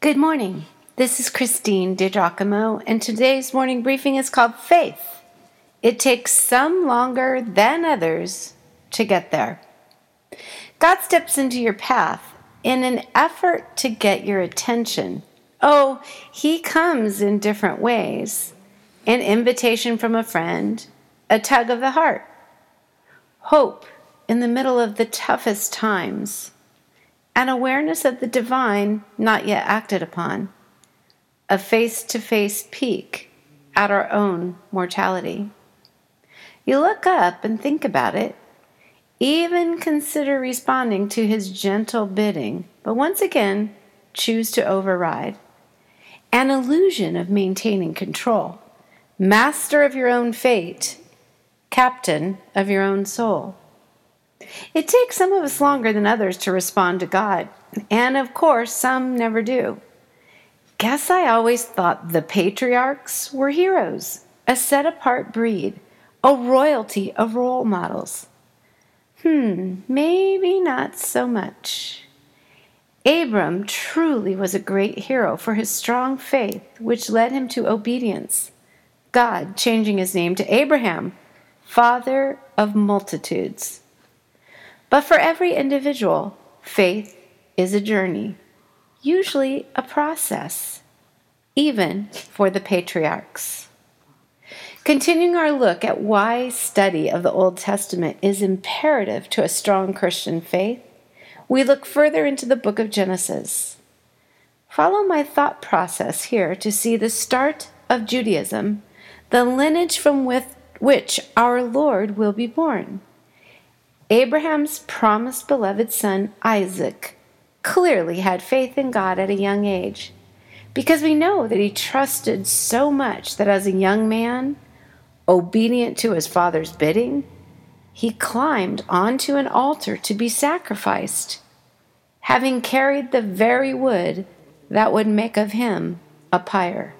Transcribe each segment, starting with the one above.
Good morning. This is Christine DiGiacomo, and today's morning briefing is called Faith. It takes some longer than others to get there. God steps into your path in an effort to get your attention. Oh, He comes in different ways an invitation from a friend, a tug of the heart, hope in the middle of the toughest times, an awareness of the divine not yet acted upon, a face to face peek at our own mortality. You look up and think about it, even consider responding to his gentle bidding, but once again, choose to override. An illusion of maintaining control, master of your own fate, captain of your own soul. It takes some of us longer than others to respond to God, and of course, some never do. Guess I always thought the patriarchs were heroes, a set apart breed, a royalty of role models. Hmm, maybe not so much. Abram truly was a great hero for his strong faith, which led him to obedience. God changing his name to Abraham, father of multitudes. But for every individual, faith is a journey, usually a process, even for the patriarchs. Continuing our look at why study of the Old Testament is imperative to a strong Christian faith, we look further into the book of Genesis. Follow my thought process here to see the start of Judaism, the lineage from with which our Lord will be born. Abraham's promised beloved son, Isaac, clearly had faith in God at a young age because we know that he trusted so much that as a young man, obedient to his father's bidding, he climbed onto an altar to be sacrificed, having carried the very wood that would make of him a pyre.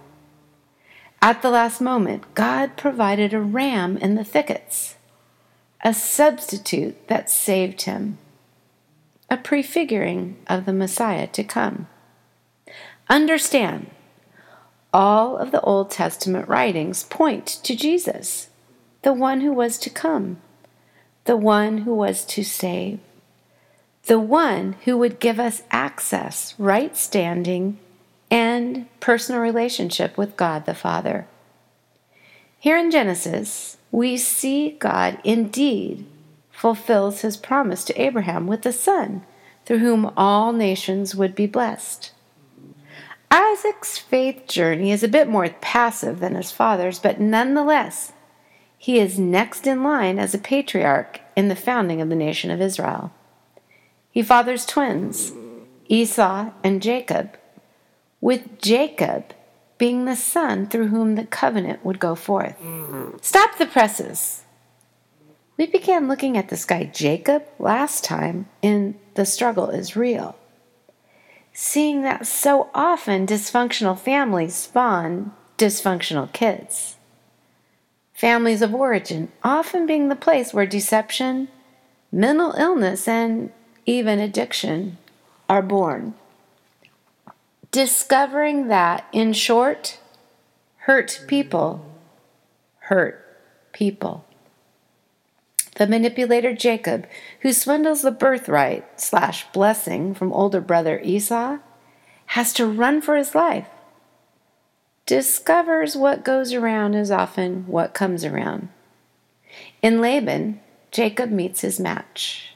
At the last moment, God provided a ram in the thickets a substitute that saved him, a prefiguring of the Messiah to come. Understand, all of the Old Testament writings point to Jesus, the one who was to come, the one who was to save, the one who would give us access, right standing, and personal relationship with God the Father. Here in Genesis, we see God indeed fulfills his promise to Abraham with a son through whom all nations would be blessed. Isaac's faith journey is a bit more passive than his father's, but nonetheless, he is next in line as a patriarch in the founding of the nation of Israel. He fathers twins, Esau and Jacob, with Jacob being the son through whom the covenant would go forth. Mm-hmm. Stop the presses. We began looking at this guy Jacob last time in The Struggle is Real. Seeing that so often dysfunctional families spawn dysfunctional kids. Families of origin often being the place where deception, mental illness, and even addiction are born discovering that, in short, hurt people hurt people. The manipulator Jacob, who swindles the birthright slash blessing from older brother Esau, has to run for his life. Discovers what goes around is often what comes around. In Laban, Jacob meets his match.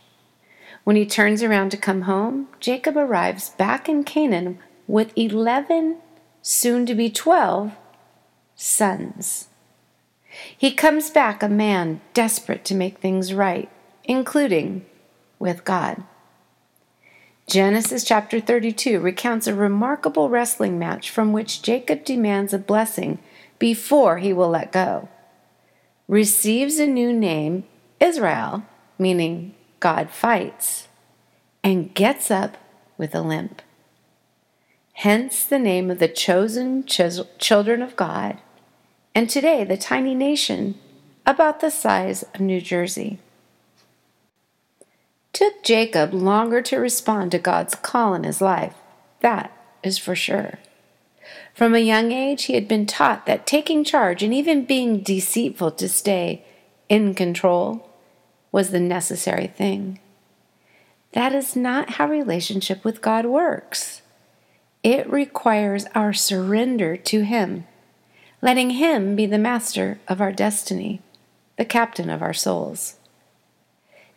When he turns around to come home, Jacob arrives back in Canaan with 11, soon to be 12, sons. He comes back a man desperate to make things right, including with God. Genesis chapter 32 recounts a remarkable wrestling match from which Jacob demands a blessing before he will let go. Receives a new name, Israel, meaning God fights, and gets up with a limp hence the name of the chosen children of God, and today the tiny nation about the size of New Jersey. Took Jacob longer to respond to God's call in his life. That is for sure. From a young age, he had been taught that taking charge and even being deceitful to stay in control was the necessary thing. That is not how relationship with God works. It requires our surrender to Him, letting Him be the master of our destiny, the captain of our souls.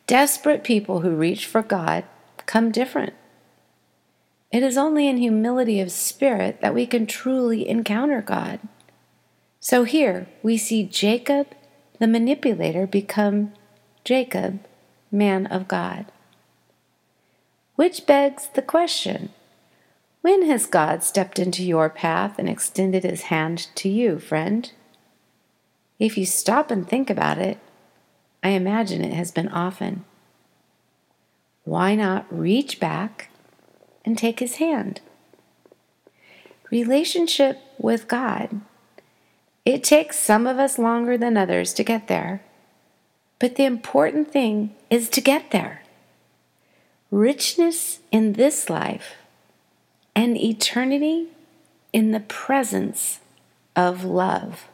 Desperate people who reach for God come different. It is only in humility of spirit that we can truly encounter God. So here we see Jacob, the manipulator, become Jacob, man of God. Which begs the question when has God stepped into your path and extended his hand to you, friend? If you stop and think about it, I imagine it has been often. Why not reach back and take his hand? Relationship with God. It takes some of us longer than others to get there, but the important thing is to get there. Richness in this life and eternity in the presence of love.